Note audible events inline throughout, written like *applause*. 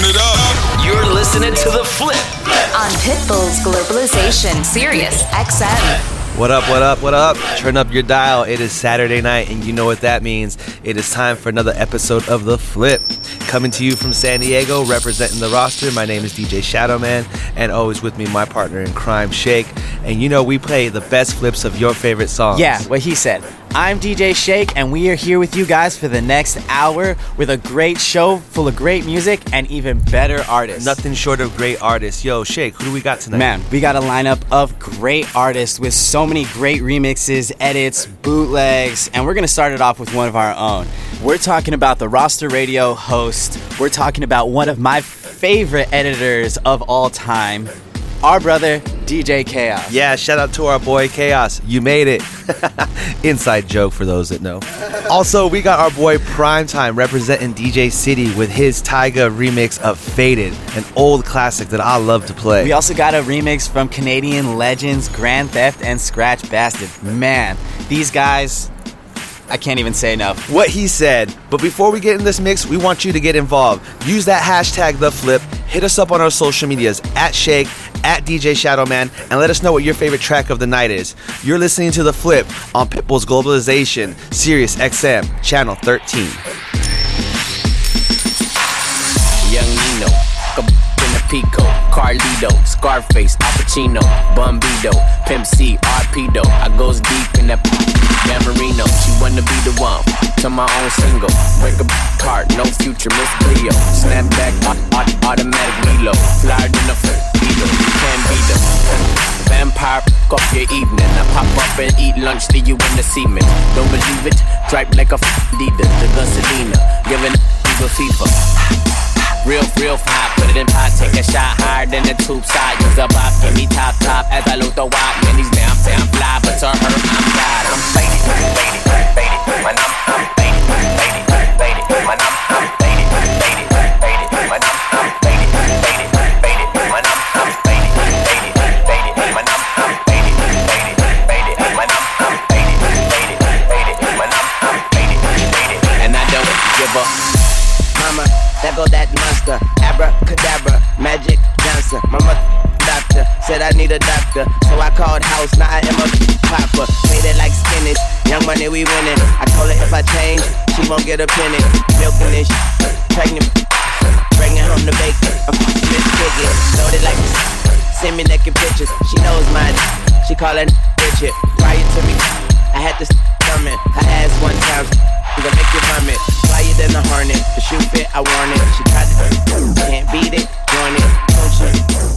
Turn it up. You're listening to The Flip on Pitbull's Globalization Sirius XM. What up, what up, what up? Turn up your dial. It is Saturday night, and you know what that means. It is time for another episode of The Flip. Coming to you from San Diego, representing the roster, my name is DJ Shadowman, and always with me, my partner in crime, Shake. And you know, we play the best flips of your favorite songs. Yeah, what he said. I'm DJ Shake, and we are here with you guys for the next hour with a great show full of great music and even better artists. Nothing short of great artists. Yo, Shake, who do we got tonight? Man, we got a lineup of great artists with so many great remixes, edits, bootlegs, and we're gonna start it off with one of our own. We're talking about the roster radio host. We're talking about one of my favorite editors of all time, our brother DJ Kaos. Yeah, shout out to our boy Kaos. You made it. *laughs* Inside joke for those that know. Also, we got our boy Primetyme representing DJ City with his Tyga remix of Faded, an old classic that I love to play. We also got a remix from Canadian legends Grandtheft and Skratch Bastid. Man, these guys I can't even say enough. What he said. But before we get in this mix, we want you to get involved. Use that hashtag the flip. Hit us up on our social medias at Shake, at DJ Shadowman, and let us know what your favorite track of the night is. You're listening to the flip on Pitbull's Globalization, Sirius XM, channel 13. Young Nino, Pico, Carlito, Scarface, Al Pacino, Bumbido, Pimp C, Arpedo. I goes deep in that Dan Marino. She wanna be the one to my own single. Break a heart, no future, Miss Cleo. Snapback, automatic reload. Flyer than a you can't beat them. Vampire, off your evening. I pop up and eat lunch, leave you in the semen. Don't believe it? Dripe like a f*** leader, the gasolina. Giving a fever. Real, real fly, put it in pot, take a shot higher than the tube side. Use a bop, give me top, top as I loot the wop. Man, these damn, damn fly, but to her, I'm God. I'm faded, faded, faded, when I'm, I'm faded, faded, faded, when need a doctor. So I called house, now I am a popper. Made it like spinach. Young money, we winning. I told her if I change, she won't get a penny. Milking this pregnant. Bringing home the bacon. I'm Miss Piggy. Loaded like Send me naked pictures. She knows my. She call it Richard. Prior to me, I had to coming. I asked one time. Gonna make you vomit. Flyer than a hornet. The shoe fit, I want it. She tried to can't beat it, join it, it. That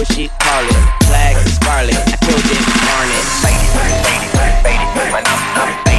what she call it. Flag scarlet. I killed it, darn it. Faded, faded, faded. When I'm, I'm faded.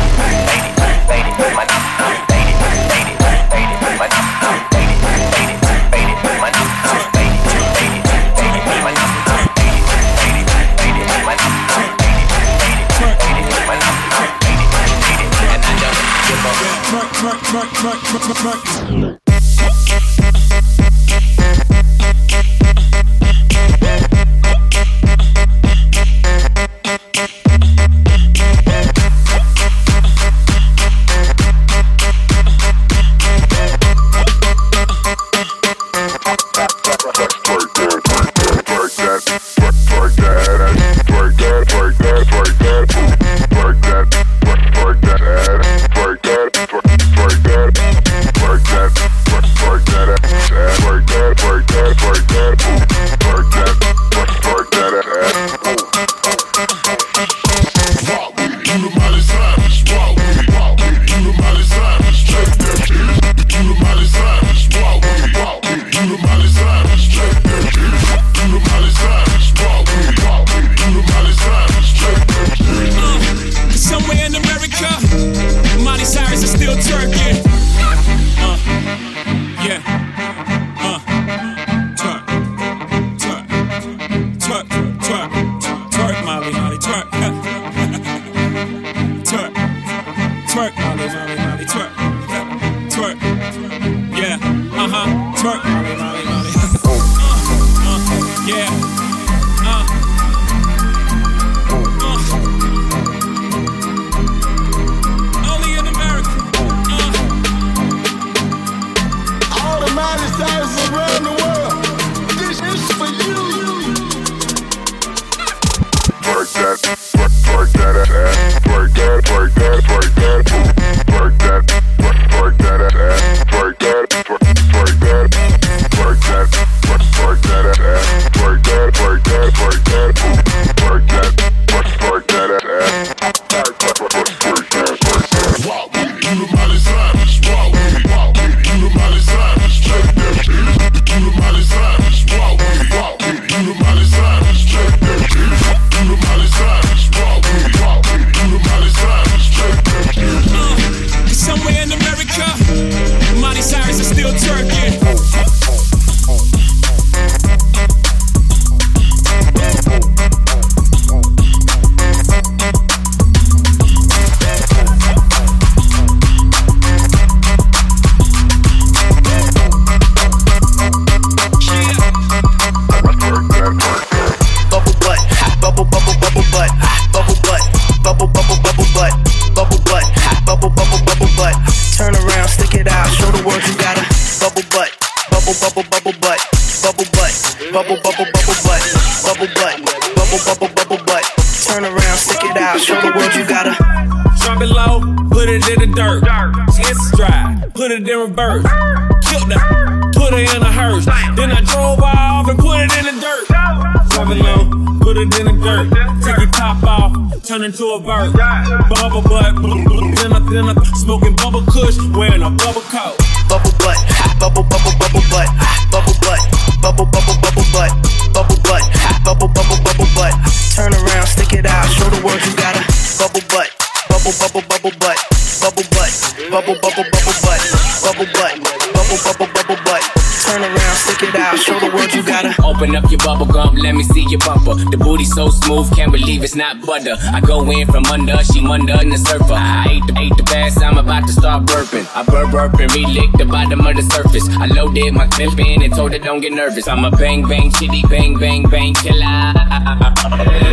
Butter. I go in from under, she under in the surfer. I ate the, ate the bass, I'm about to start burping. I burp burp and relick the bottom of the surface. I loaded my clip in and told her don't get nervous. I'm a bang bang chitty bang bang bang killer.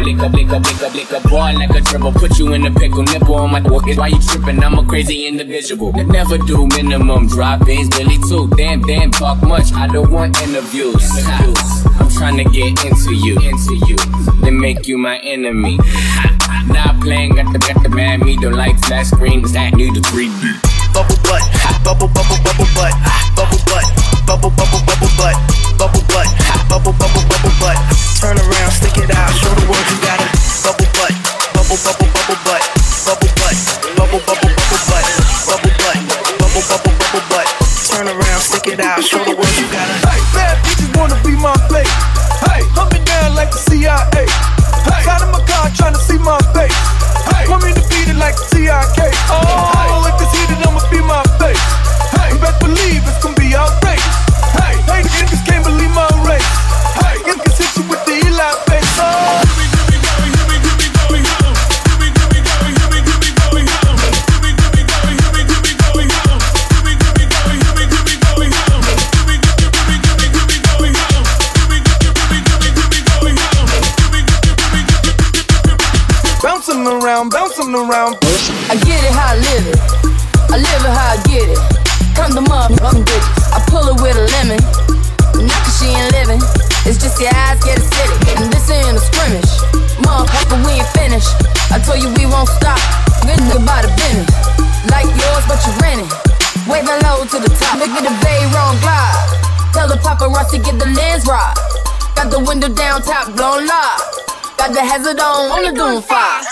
Lick up, lick up, lick up, lick up, boy like a dribble. Put you in a pickle, nipple on my walk. Why you tripping? I'm a crazy individual. Never do minimum drop ins, Billy too. Damn, damn, talk much. I don't want interviews. I'm trying to get into you, into you. Then make you my enemy. *laughs* Not playing, got the got the man me don't like flat screens. That need a 3D. Bubble butt, bubble bubble bubble butt, bubble butt, bubble bubble bubble butt, bubble butt, bubble bubble bubble butt. Turn around, stick it out, show the world you got a bubble butt, bubble bubble paparazzi get the lens right. Got the window down, top blown lock. Got the hazard on, on the doom fire.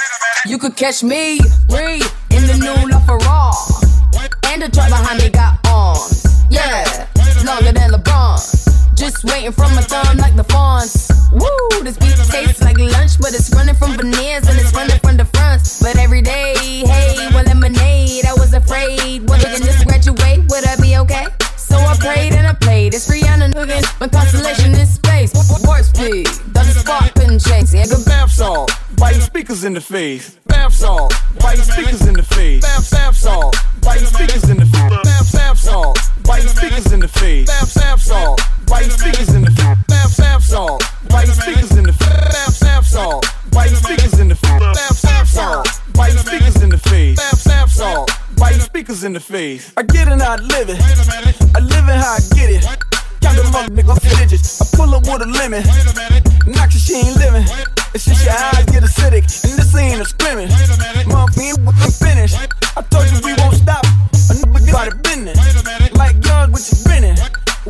You could catch me, read in the new LaFerrari. And the truck behind me got on. Yeah, longer than LeBron. Just waiting from my thumb like the fawns. Woo, this beat tastes like lunch, but it's running from veneers and it's running from the fronts. But every day, hey, well, lemonade. I was afraid, what, can just graduate? Would I be okay? So I prayed and I played. It's Rihanna Nugan, my constellation in space. Warp speed, does the spark couldn't chase. Yeah, good bath salt, biting speakers in the face. Bath salt, biting speakers in the face. Bath, bath salt, biting speakers in the face. Bath, bath salt, biting speakers in the face. Bath, bath salt, biting speakers in the face. Bath, bath salt, biting speakers in the face. Bath, bath salt, biting speakers in the face. Bath, bath salt, biting speakers in the face. Bath, bath salt biting speakers in the face. I get it, I live it. I live it how I get it them other niggas religious. I pull up with a lemon. Wait a minute. Knock she ain't living. It's just your eyes get acidic, and this ain't a scrimmage. Mom, we ain't with the finish. I told you we won't stop. A nigga got a business. Like guns with your spinning.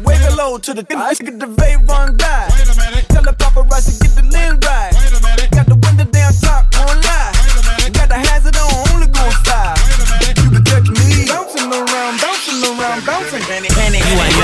Wave hello to the thin. I get the vape run die. Tell the paparazzi get the lens right. Got the window down top, won't.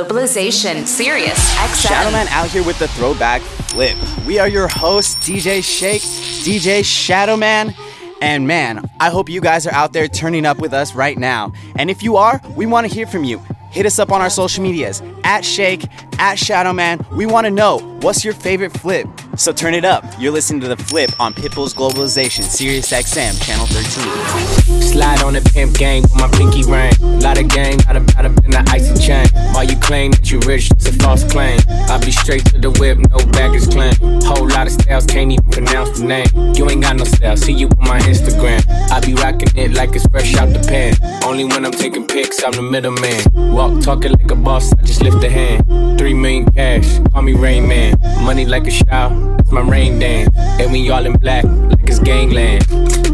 Globalization, Sirius XM. Shadowman out here with the throwback flip. We are your hosts, DJ Shake, DJ Shadowman. And man, I hope you guys are out there turning up with us right now. And if you are, we want to hear from you. Hit us up on our social medias at Shake, at Shadowman. We want to know what's your favorite flip. So turn it up. You're listening to the flip on Pitbull's Globalization, Sirius XM, Channel 13. Slide on the pimp game with my pinky ring. A lot of game, not about up in the icy chain. While you claim that you rich, that's a false claim. I be straight to the whip, no baggage claim. Whole lot of styles, can't even pronounce the name. You ain't got no style, see you on my Instagram. I be rocking it like it's fresh out the pan. Only when I'm taking pics, I'm the middleman. Walk talking like a boss, I just lift a hand. Three million cash, call me Rain Man. Money like a shower, it's my rain dance. And we all in black, like it's gangland.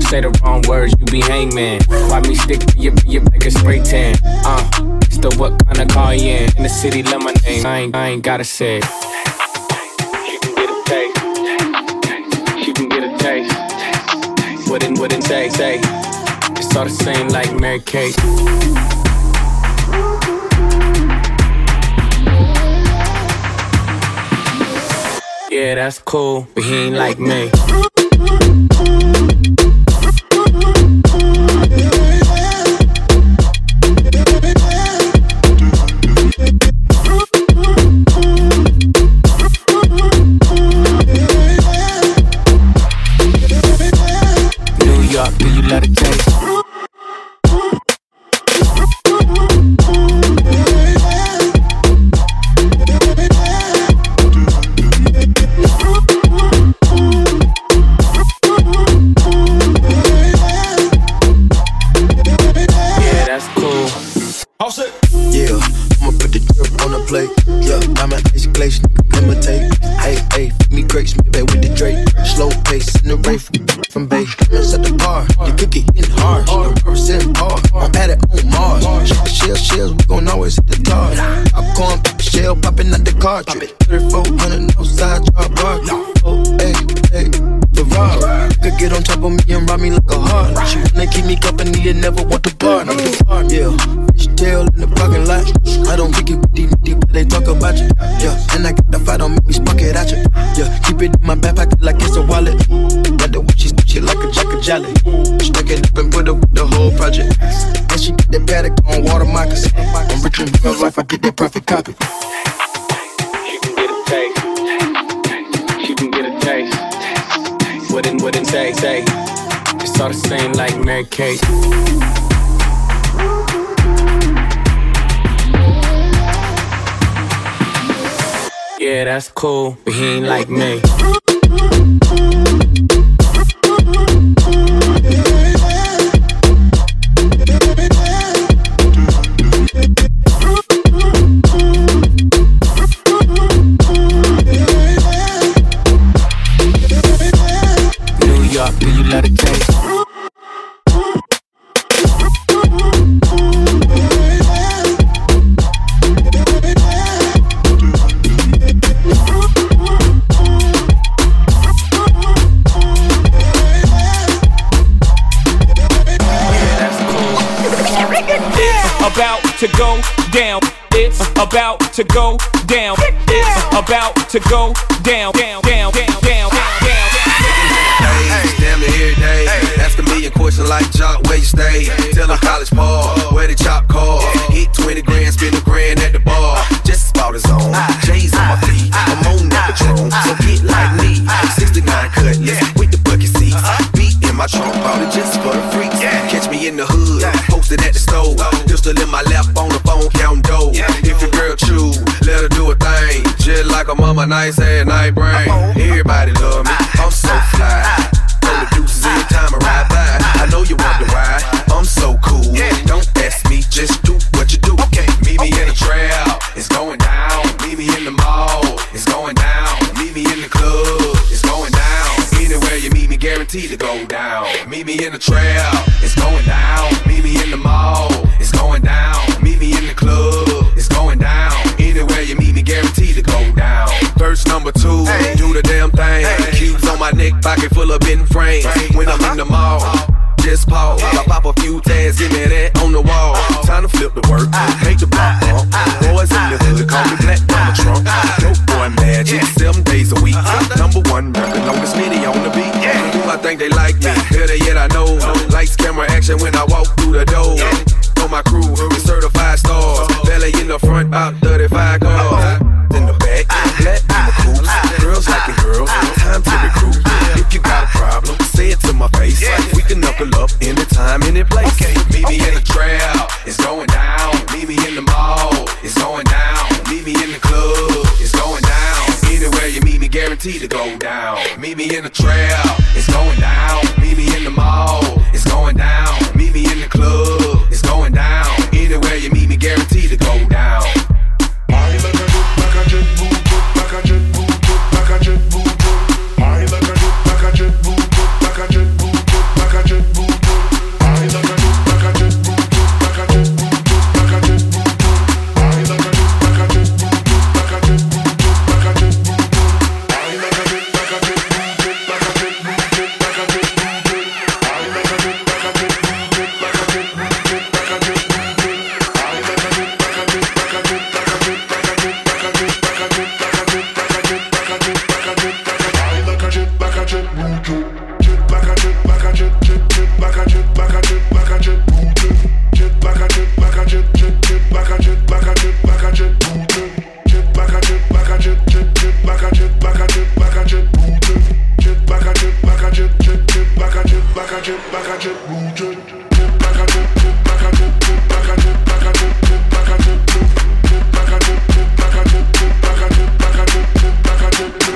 Say the wrong words, you be hangman. Why me stick to your, your like a spray tan? Uh, the what kind of car you in? In the city, love my name. I ain't, I ain't gotta say. You can get a taste. You can get a taste. Wouldn't, wouldn't say, say. It's all the same like Mary Kate. Yeah, that's cool, but he ain't like me. Yeah, that's cool, but he ain't like me. Make the bump. Boys uh-huh. in the hood call me Black Mama uh-huh. Trump. Uh-huh. Dope boy magic, seven days a week. Number one record, longest mini on the beat. Ooh, I think they like me, better yet I know. Lights, camera, action when I walk through the door. On my crew, we certified stars. Belly in the front, about 35 cars. In the back, black in the coops. Girls like liking girls, time to recruit. If you got a problem, say it to my face. We can knuckle up anytime, any place. Meet me in the guaranteed to go down. Meet me in the trail, it's going down. you.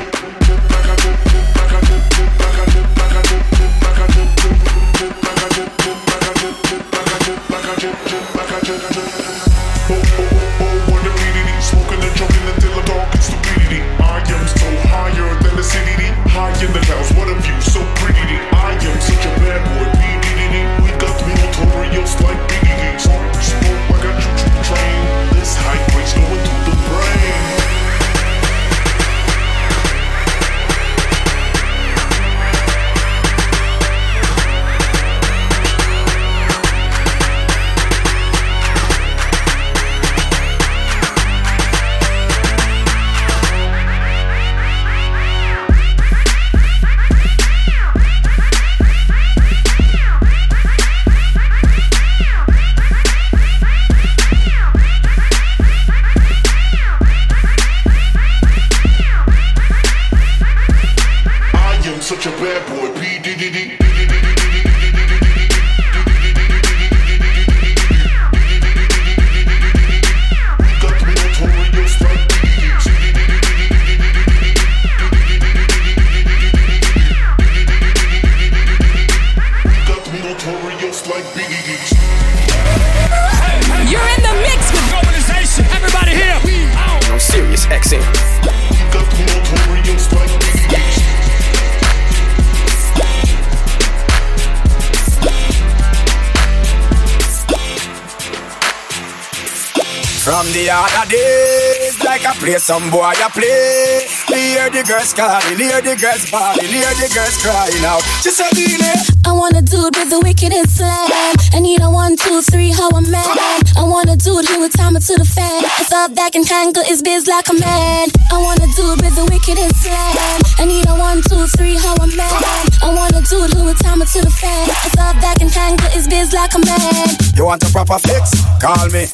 Some boy I play. Me hear the girls calling, hear the girls bawling, hear the girls crying out. She said, Beanie, eh? I want a dude with the wickedest slam. I need a one, two, three, how a man. I want a dude who would time it to the fan. I thought that can handle his biz like a man. I want a dude with the wickedest slam. I need a one, two, three, how a man. I want a dude who would time it to the fan. I thought that can handle his biz like a man. you want a proper fix? Call me.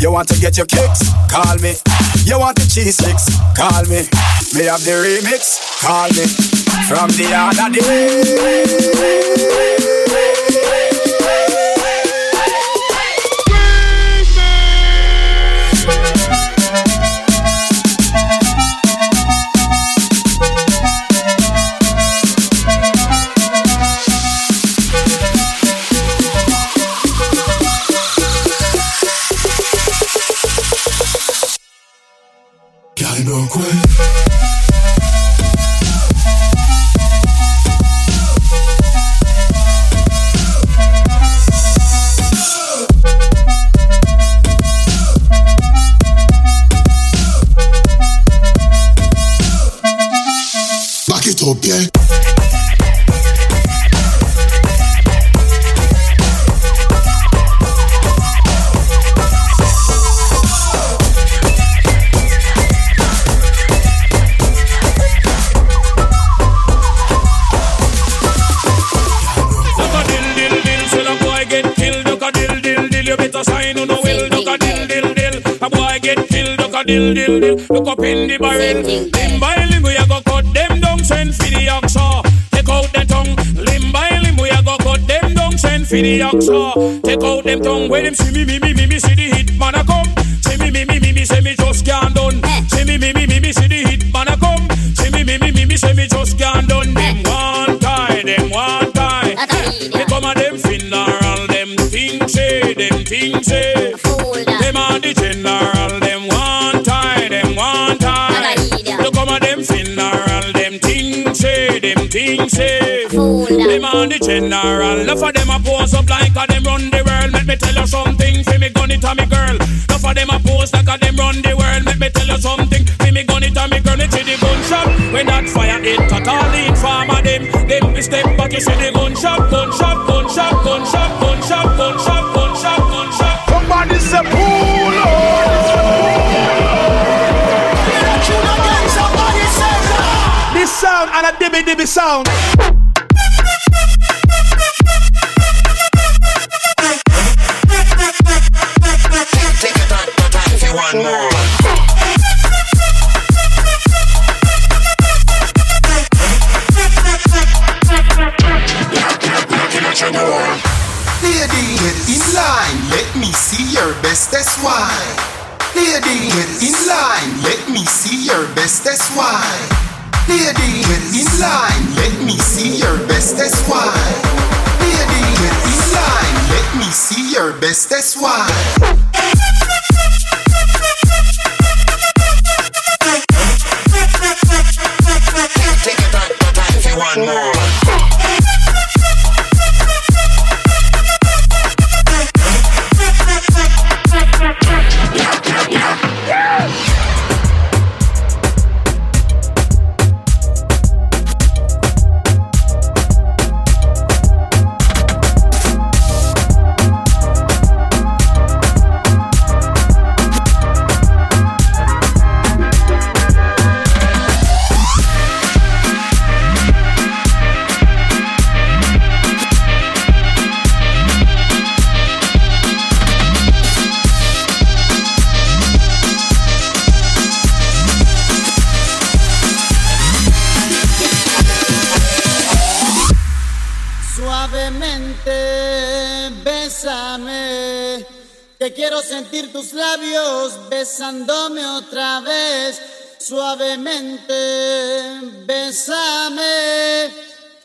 You want to get your kicks? Call me. You want the cheese sticks? Call me. Me have the remix? Call me. From the other Y'all don't quit. A dill dill. Look up in the barrel. Limb by limb we a go cut them down. Send for the oxa. Take out the tongue. Limb by limb we a go cut them down. Send for the oxa. Take out them tongue. When them see me me me me me see the say. Them a the general, enough of them a pose up like a them run the world. Let me tell you something, fi me gun it a me girl. Enough of them a pose like a them run the world. Let me tell you something, fi me gun it a me girl. Me see the gun shop when that fire hit, totally inform of them. Them we step back, you see the gun shop, gun shop, gun shop, gun shop, gun shop, gun a dibby dibby sound. Your bestest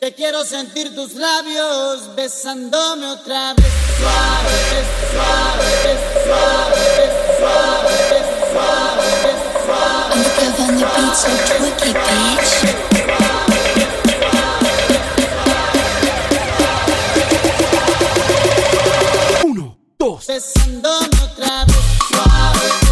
que quiero sentir tus labios besándome otra vez. Suave, suave, suave, suave, suave, suave. On the beat, so twicky, bitch. Dos. Besándome otra vez. Suave,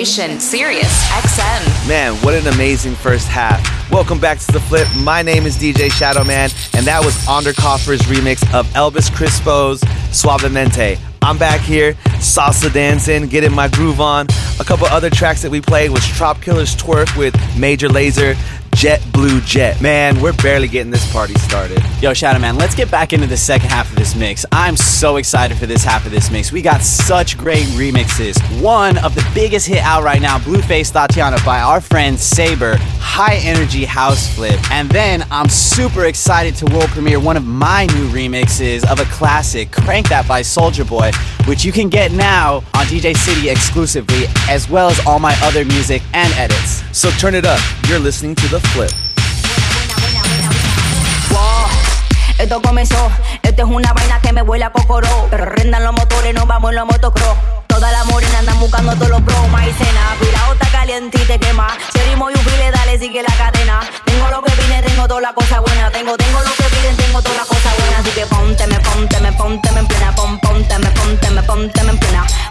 Globalization, Sirius XM. Man, what an amazing first half. Welcome back to The Flip. My name is DJ Shadow Man, and that was Onderkoffer's remix of Elvis Crespo's Suavemente. I'm back here, salsa dancing, getting my groove on. A couple other tracks that we played was Tropkillaz Twerk with Major Lazer, Jet Blue Jet. Man, we're barely getting this party started. Yo, Shadow Man, let's get back into the second half of this mix. I'm so excited for this half of this mix. We got such great remixes. One of the biggest hit out right now, Blueface Thotiana by our friend Saber, high energy house flip. And then I'm super excited to world premiere one of my new remixes of a classic, Crank That by Soulja Boy, which you can get now on DJcity exclusively, as well as all my other music and edits. So turn it up. You're listening to The Flip. Esto comenzó, esto es una vaina que me huele a cocoró. Pero rendan los motores, nos vamos en los motocross. Todas las morenas andan buscando todos los bros. Maicena, cuidado, está caliente y te quema. Serimo y un dale, sigue la cadena. Tengo lo que vine, tengo toda la cosa buena. Tengo, tengo lo que piden, tengo toda la cosa buena. Así que ponte, me ponte, me ponte, me en. Pon, ponte, me ponte, me ponte, me en.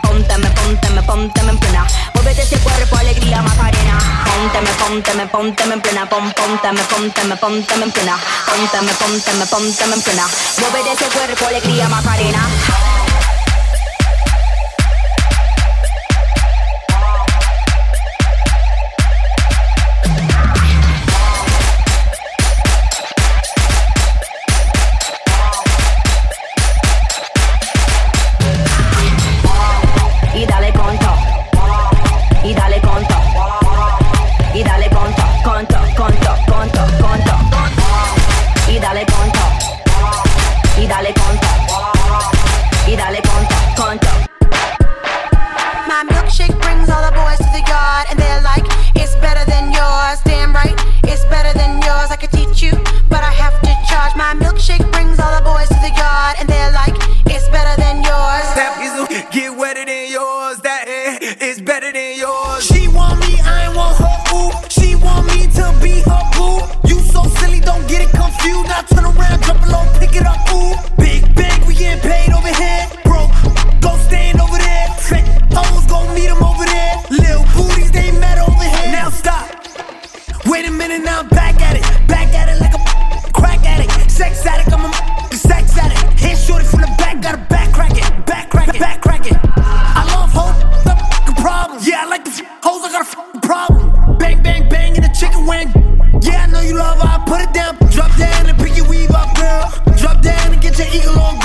Ponte, me ponte, me ponte, me en plena. Ese cuerpo, alegría, macarena. Ponte, me ponte, me ponte, me en. Pon, ponte, me ponte, me ponte, me en. Ponte, me ponte, me ponte, me en plena. Ese cuerpo, alegría, macarena. Now turn around, jump low, pick it up. Ooh, big bag, we getting paid over here. Broke, go stand over there. Hoes, go meet 'em over there. Lil booties, they met over here. Now stop. Wait a minute, now I'm back at it. Back at it like a crack addict. Sex addict, I'm a sex addict. Hit shorty from the back, got a back crack it. Back crack it, back crack it. I love hoes, the problem. Yeah, I like the hoes, I got a problem. Bang, bang, bang in the chicken wing. Yeah, I know you love her, I put it down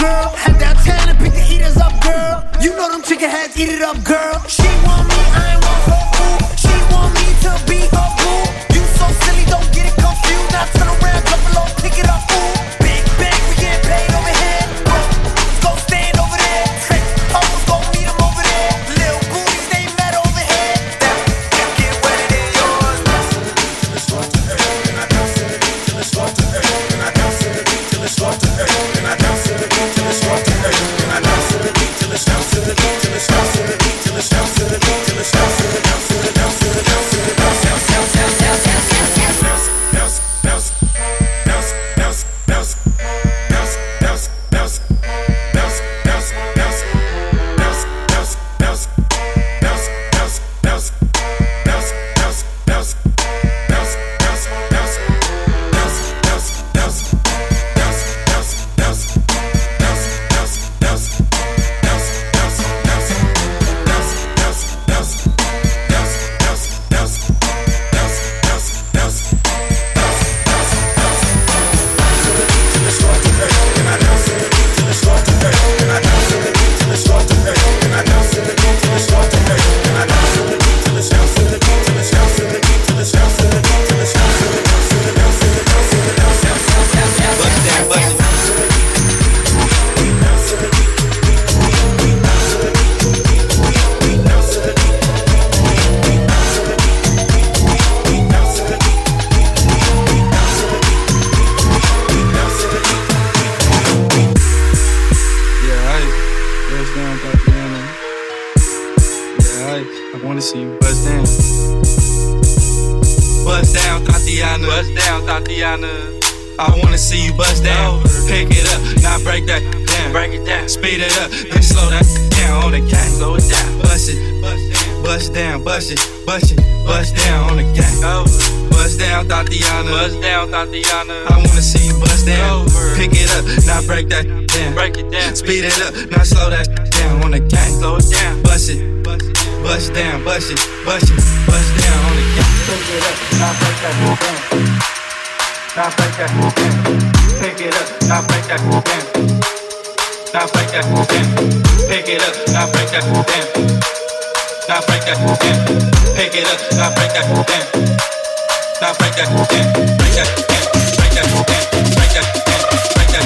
girl. Head downtown and pick the eaters up, girl. You know them chicken heads, eat it up, girl. She want me, I want her. Ooh. She want me to be her Thotiana. I wanna see you bust down. Pick it up, now break that down. Break it down. Speed it up, then slow that down on the gang. Slow it down. Bust it, bust down, bust it, bust it, bust down on the gang. Bust down, Thotiana. Bust down, Thotiana. I wanna see you bust down. Pick it up, now break that down. Break it down. Speed it up, now slow that down down on the gang. Slow it down, bust it, bust down, bust it, bust it, bust down on the gang. Pick it up, now break that down. Now break that down. Pick it up, break that break that down. Pick it up, that break that break that break that. Break that. Break that. Break that. Break that. Break that. Break that.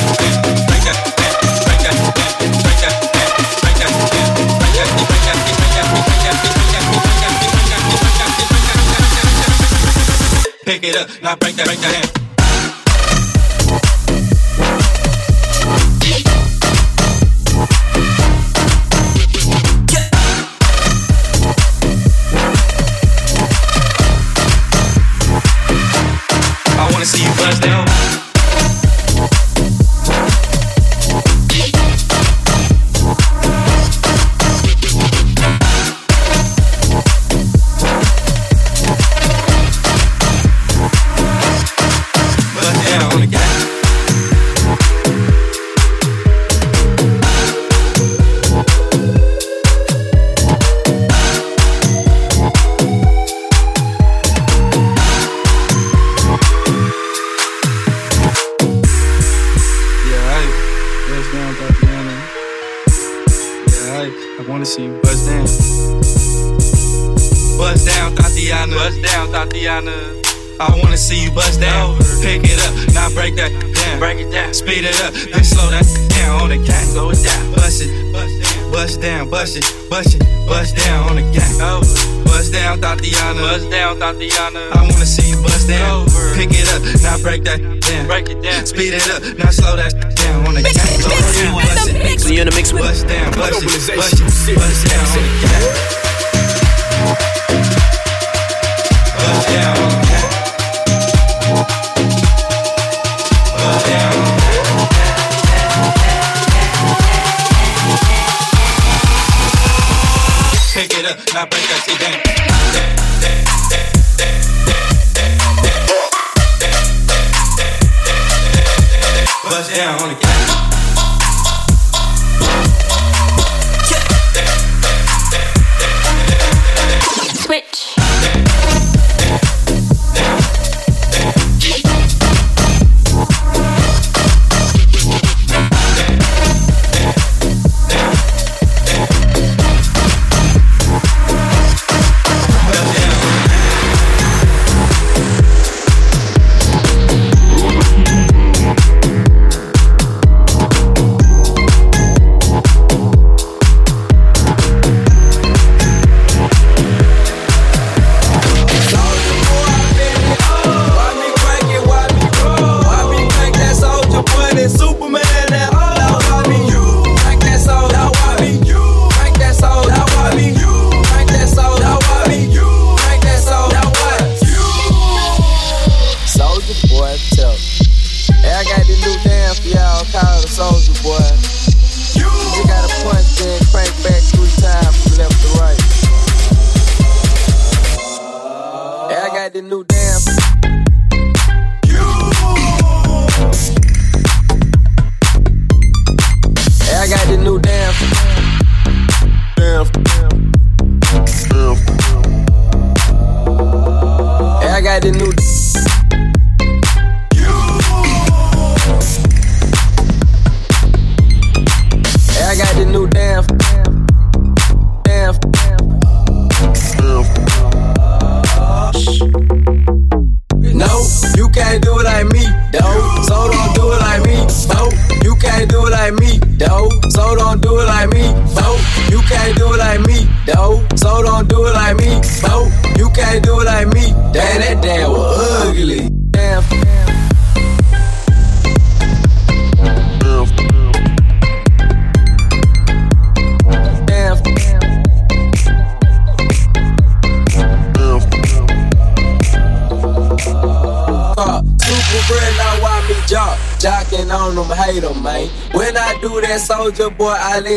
Break that. Break that. Break that down. Pick it up, now break that, break that hand. Down. Break it down. Speed it up, then slow that down on the gang. Slow it down. Bust it, bust down, bust it, bust it, bust down on the gang. Bust down, Thotiana. Bust down, Thotiana. I wanna see you bust down. Pick it up, now break that down. Break it down. Speed it up, now slow that down on the gang. Slow it down, bust it. So you're in the mix with Bust down, bust it, bust it, bust down on the gang. Bust down na banca.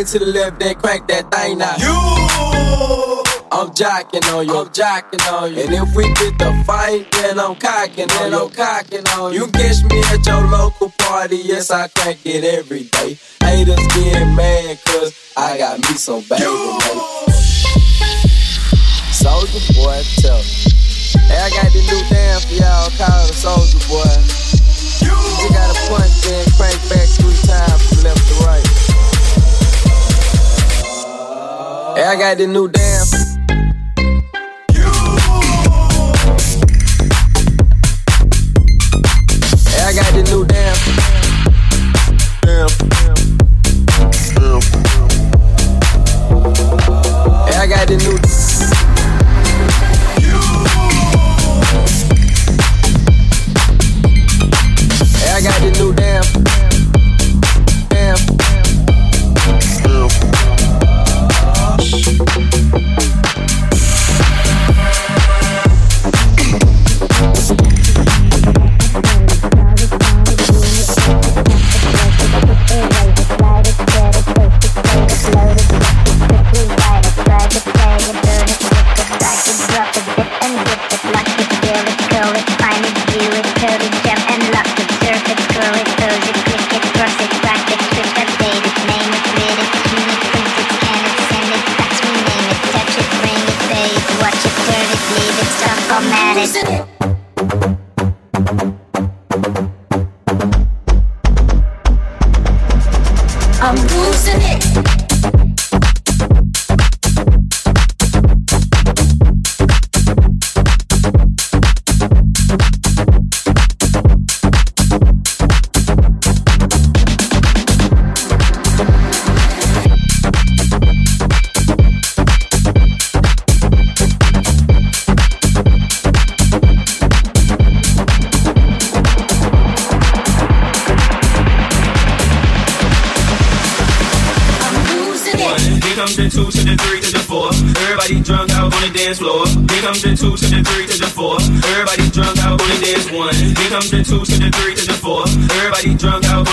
I do that Soulja Boy, I lean to the left, then crank that thing now. You I'm jacking on you, I'm jacking on you. And if we get the fight, then I'm cocking on you, I'm cocking on you. You catch me at your local party, yes, I crank it every day. Haters get mad, cause I got me some baby. Soulja Boy, tell me. Hey, I got the new dance for y'all, call the Soulja Boy. You gotta punch, then crank back three times from left to right. Hey, I got the new dance. I got the new dance. I got the new. I got the new damn.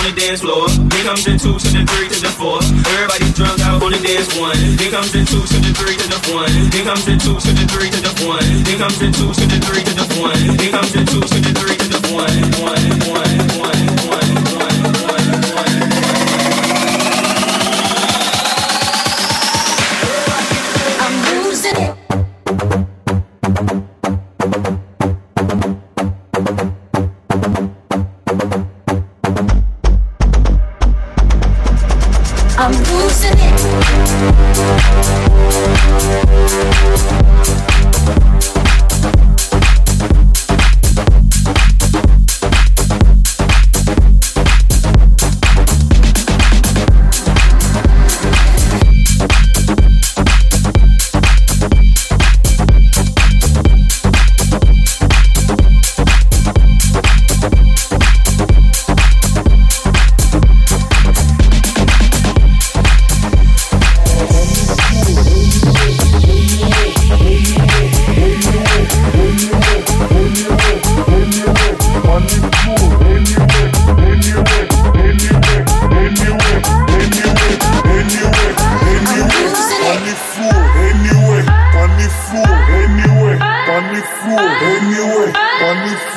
The dance floor. Here comes the two to the three to the four. Everybody drunk out on the dance one. Here comes the two to the three to the one. Here comes the two to the three to the one. Here comes the two to the three to the one. Here comes the two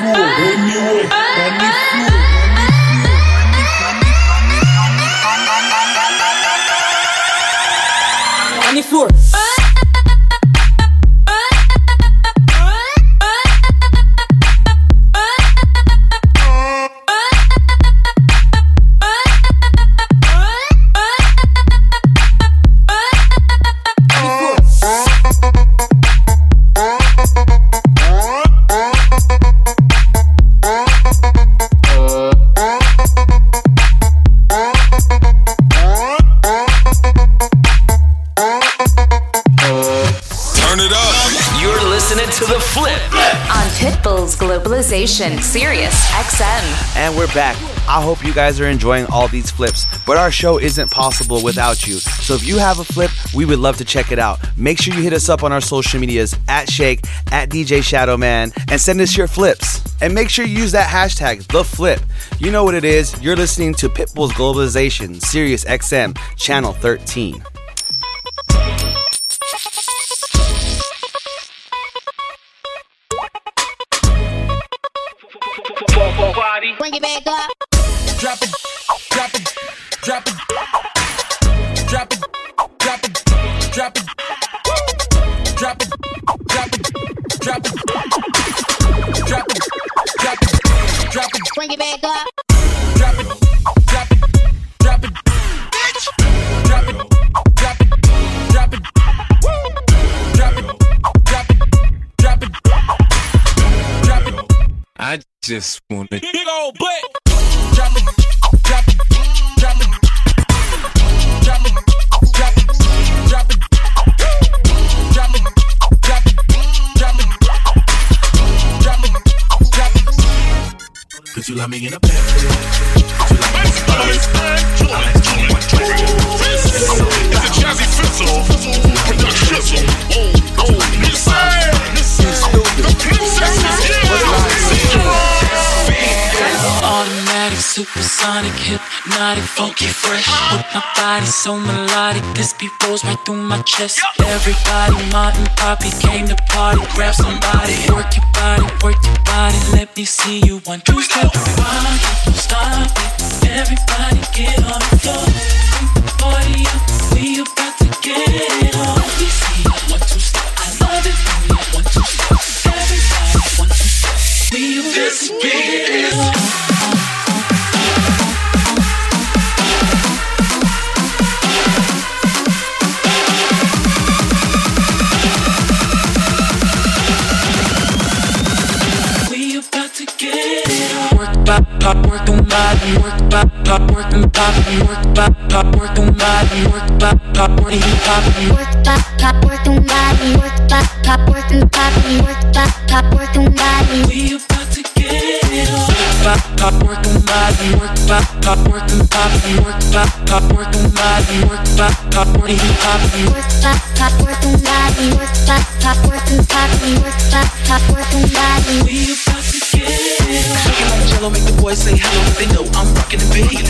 Floor, anyway, on the floor. Turn Globalization, Sirius XM. And we're back. I hope you guys are enjoying all these flips, but our show isn't possible without you. So if you have a flip, we would love to check it out. Make sure you hit us up on our social medias at Shake, at DJ Shadow Man, and send us your flips. And make sure you use that hashtag, the flip. You know what it is. You're listening to Pitbull's Globalization, Sirius XM, Channel 13. Back up. Drop it, drop it, drop it, bitch. Drop it, drop it, drop it, drop it, drop it, drop it, drop it. I just wanna. Big old butt. Drop it, drop it, drop it, drop it, drop you love me in a bed? You love me in a? It's a Jazzy Fizzle production. Oh, oh, listen, listen. The princess is here. Supersonic, hypnotic, funky, fresh. With my body so melodic, this beat rolls right through my chest. Everybody, Martin, Poppy came to party. Grab somebody, work your body, work your body. Let me see you one, two, step. Rock it, stop it. Everybody get on the floor. Bring the party up, we about to get it on. Me see one, two, step. I love it when you one, two, step. Everybody, one, two, step. We about to get it on. Pop pop work on body work pop pop work and pop work pop pop work on body work pop pop work and pop Work pop pop work on body. Work pop pop work on body. Work pop pop work on body. We about to get it on. Pop pop work on body work pop pop work and pop work pop pop work on body work pop pop work and pop Work pop pop work on body. Work pop pop work on body. Work pop pop work on body. We about make the boys say hello. They know I'm beat.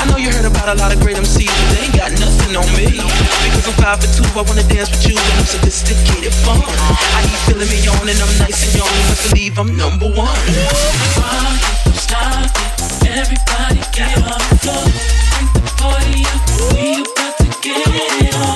I know you heard about a lot of great MCs, but they ain't got nothing on me. Because I'm five two, I wanna dance with you, and I'm sophisticated fun. I feeling me on, and I'm nice and young. Believe I'm number one. It, it. Everybody get on the floor. Bring the party up. We about to get it on.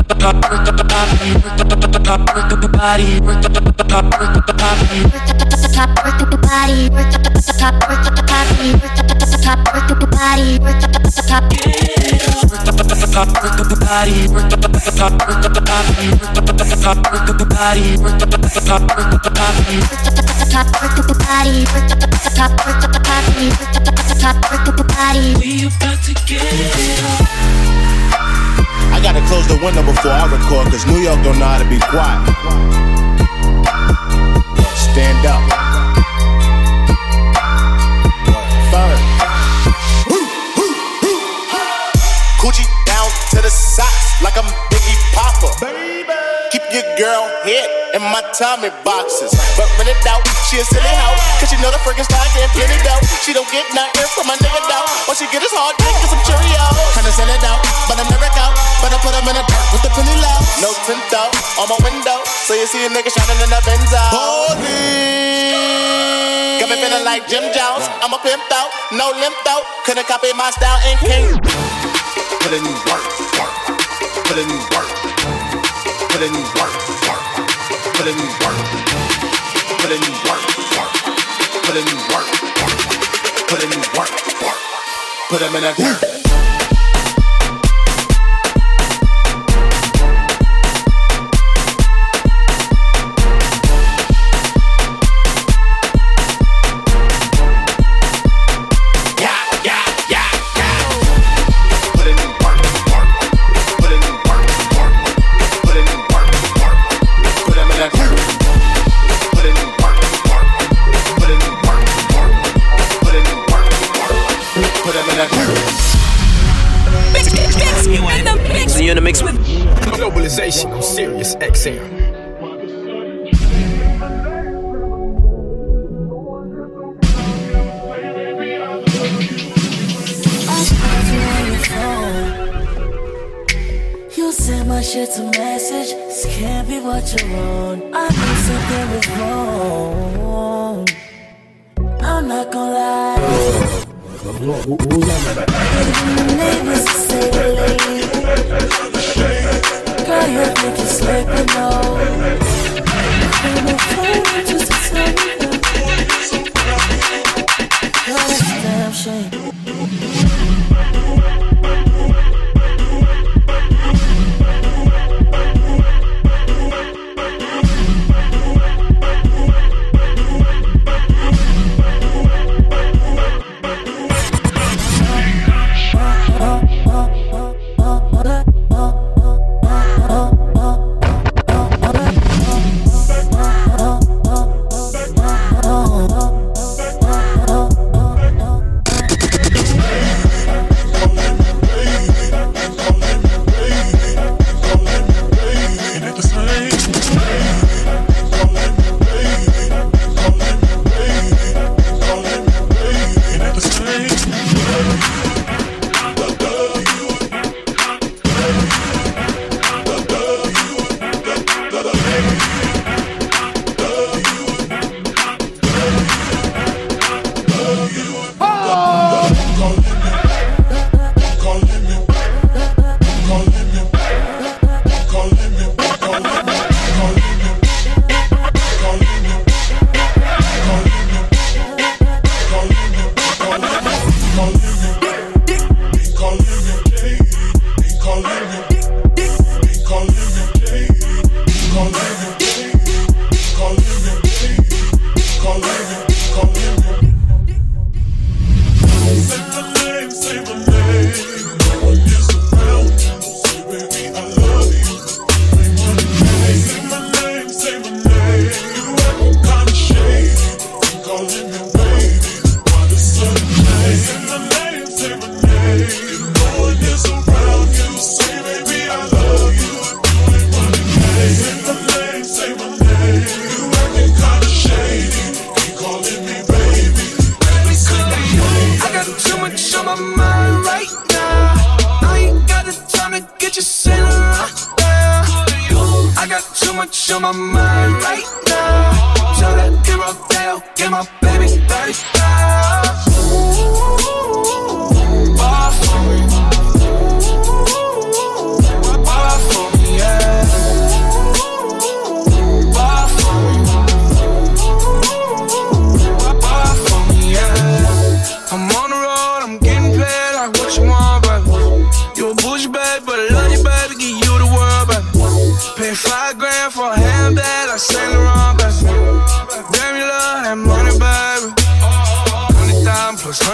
We about to get it on. I gotta close the window before I record, cause New York don't know how to be quiet. Stand up. Third. Coochie down to the socks your girl head in my Tommy boxes. But when it out, she a silly hoe. Cause she know the freaking style getting plenty dough. She don't get nothing from my nigga though. All she get is hard dick and some Cheerios. Kinda send it out, but I'm never out. But I put him in the dirt with the penny low. No tint out on my window. So you see a nigga shining in the Benzo. Holy. Got me feeling like Jim Jones. I'm a pimp out, no limp out. Couldn't copy my style and king. Put in work, work. Put in work. Put in work, work. Put in work. Put in work, work. Put in work, work. Put in work, work. Put him in a dirt. got too much on my mind right now. Tell that hero that I'll get my baby 35.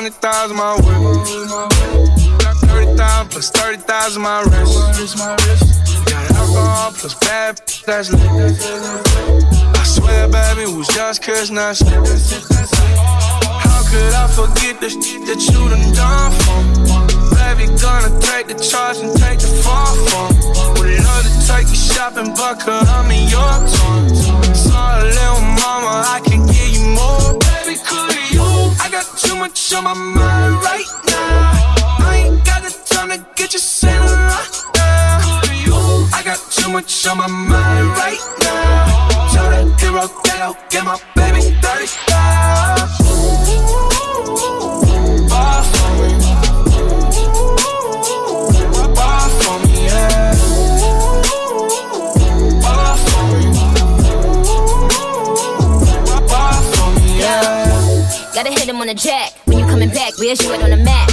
Hundred thousand my way. Thirty thousand my wrist. Got alcohol plus bad, that's lit. I swear, baby, it was just cause not. How could I forget the shit that you done done for? Baby, gonna take the charge and take the fall me. Would love to take you shopping, but cause I'm in your town. Sorry, little mama, I can give you more. Baby, could you? I got too much on my mind right now. I ain't time to get you right now. I got too much on my mind right now. Tell that hero Dale, get my baby dirty style. Gotta hit him on the jack. When you coming back, where's you at on the map?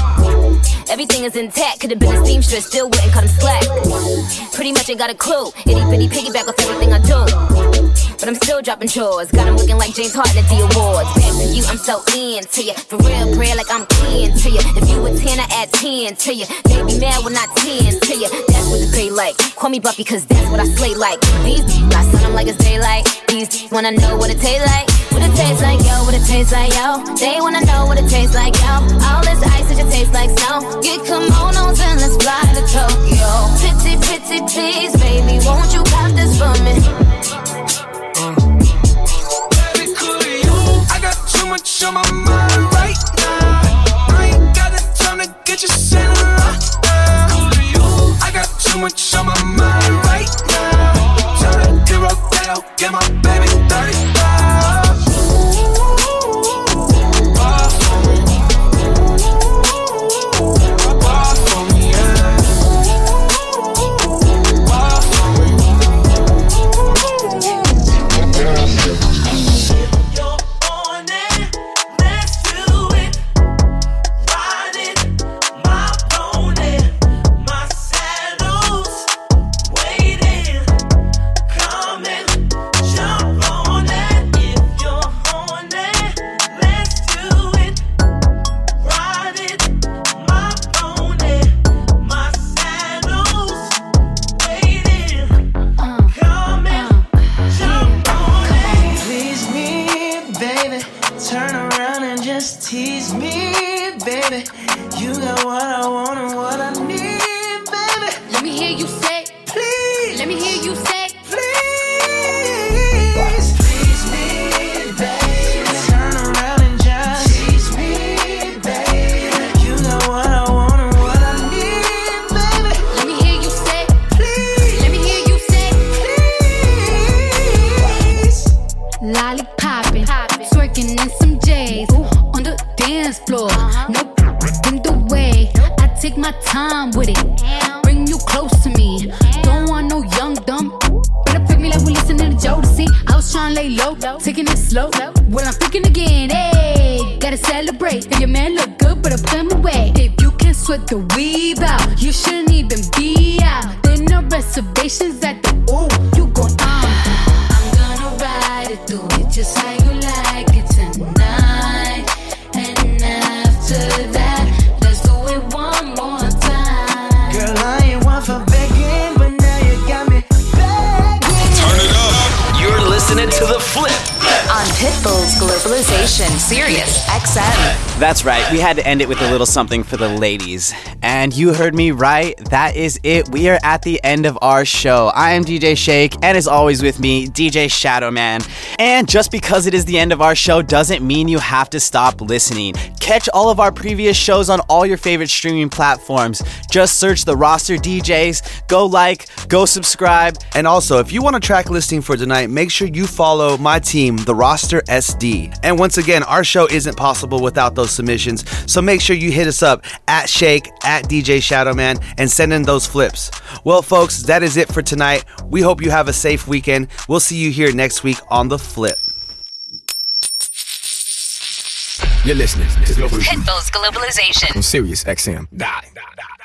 Everything is intact. Could've been a seamstress, still wouldn't cut him slack. Pretty much ain't got a clue. Itty bitty piggyback off everything I do. but I'm still dropping chores. Got him looking like James Harden at the awards. Back to you, I'm so into you. For real, prayer like I'm keen to you. If you a 10, I add 10 to you. Baby, man, when I 10 to you. That's what the pay like. Call me Buffy, cause that's what I slay like. These I sun them like it's daylight. These wanna know what it tastes like. What it tastes like, yo, what it tastes like, yo. They wanna know what it tastes like, yo. All this ice, it just tastes like snow. Get kimonos and let's fly to Tokyo. Pretty, pretty, please, baby, won't you got this for me? Baby, could you? I got too much on my mind right now. I ain't got the time to get you sent a lot. Could you? I got too much on my mind right now. Turn to get my baby 35. That's right. We had to end it with a little something for the ladies. And you heard me right. That is it. We are at the end of our show. I am DJ Shake, and as always with me, DJ Shadowman. And just because it is the end of our show doesn't mean you have to stop listening. Catch all of our previous shows on all your favorite streaming platforms. Just search the roster DJs, go like, go subscribe. And also, if you want a track listing for tonight, make sure you follow my team, the roster SD. And once again, our show isn't possible without those submissions, so make sure you hit us up at Shake, at DJ Shadowman, and send in those flips. Well, folks, that is it for tonight. We hope you have a safe weekend. We'll see you here next week on The Flip. You're listening to Global Pitbull's Globalization. on Sirius XM. Die, die, die, die.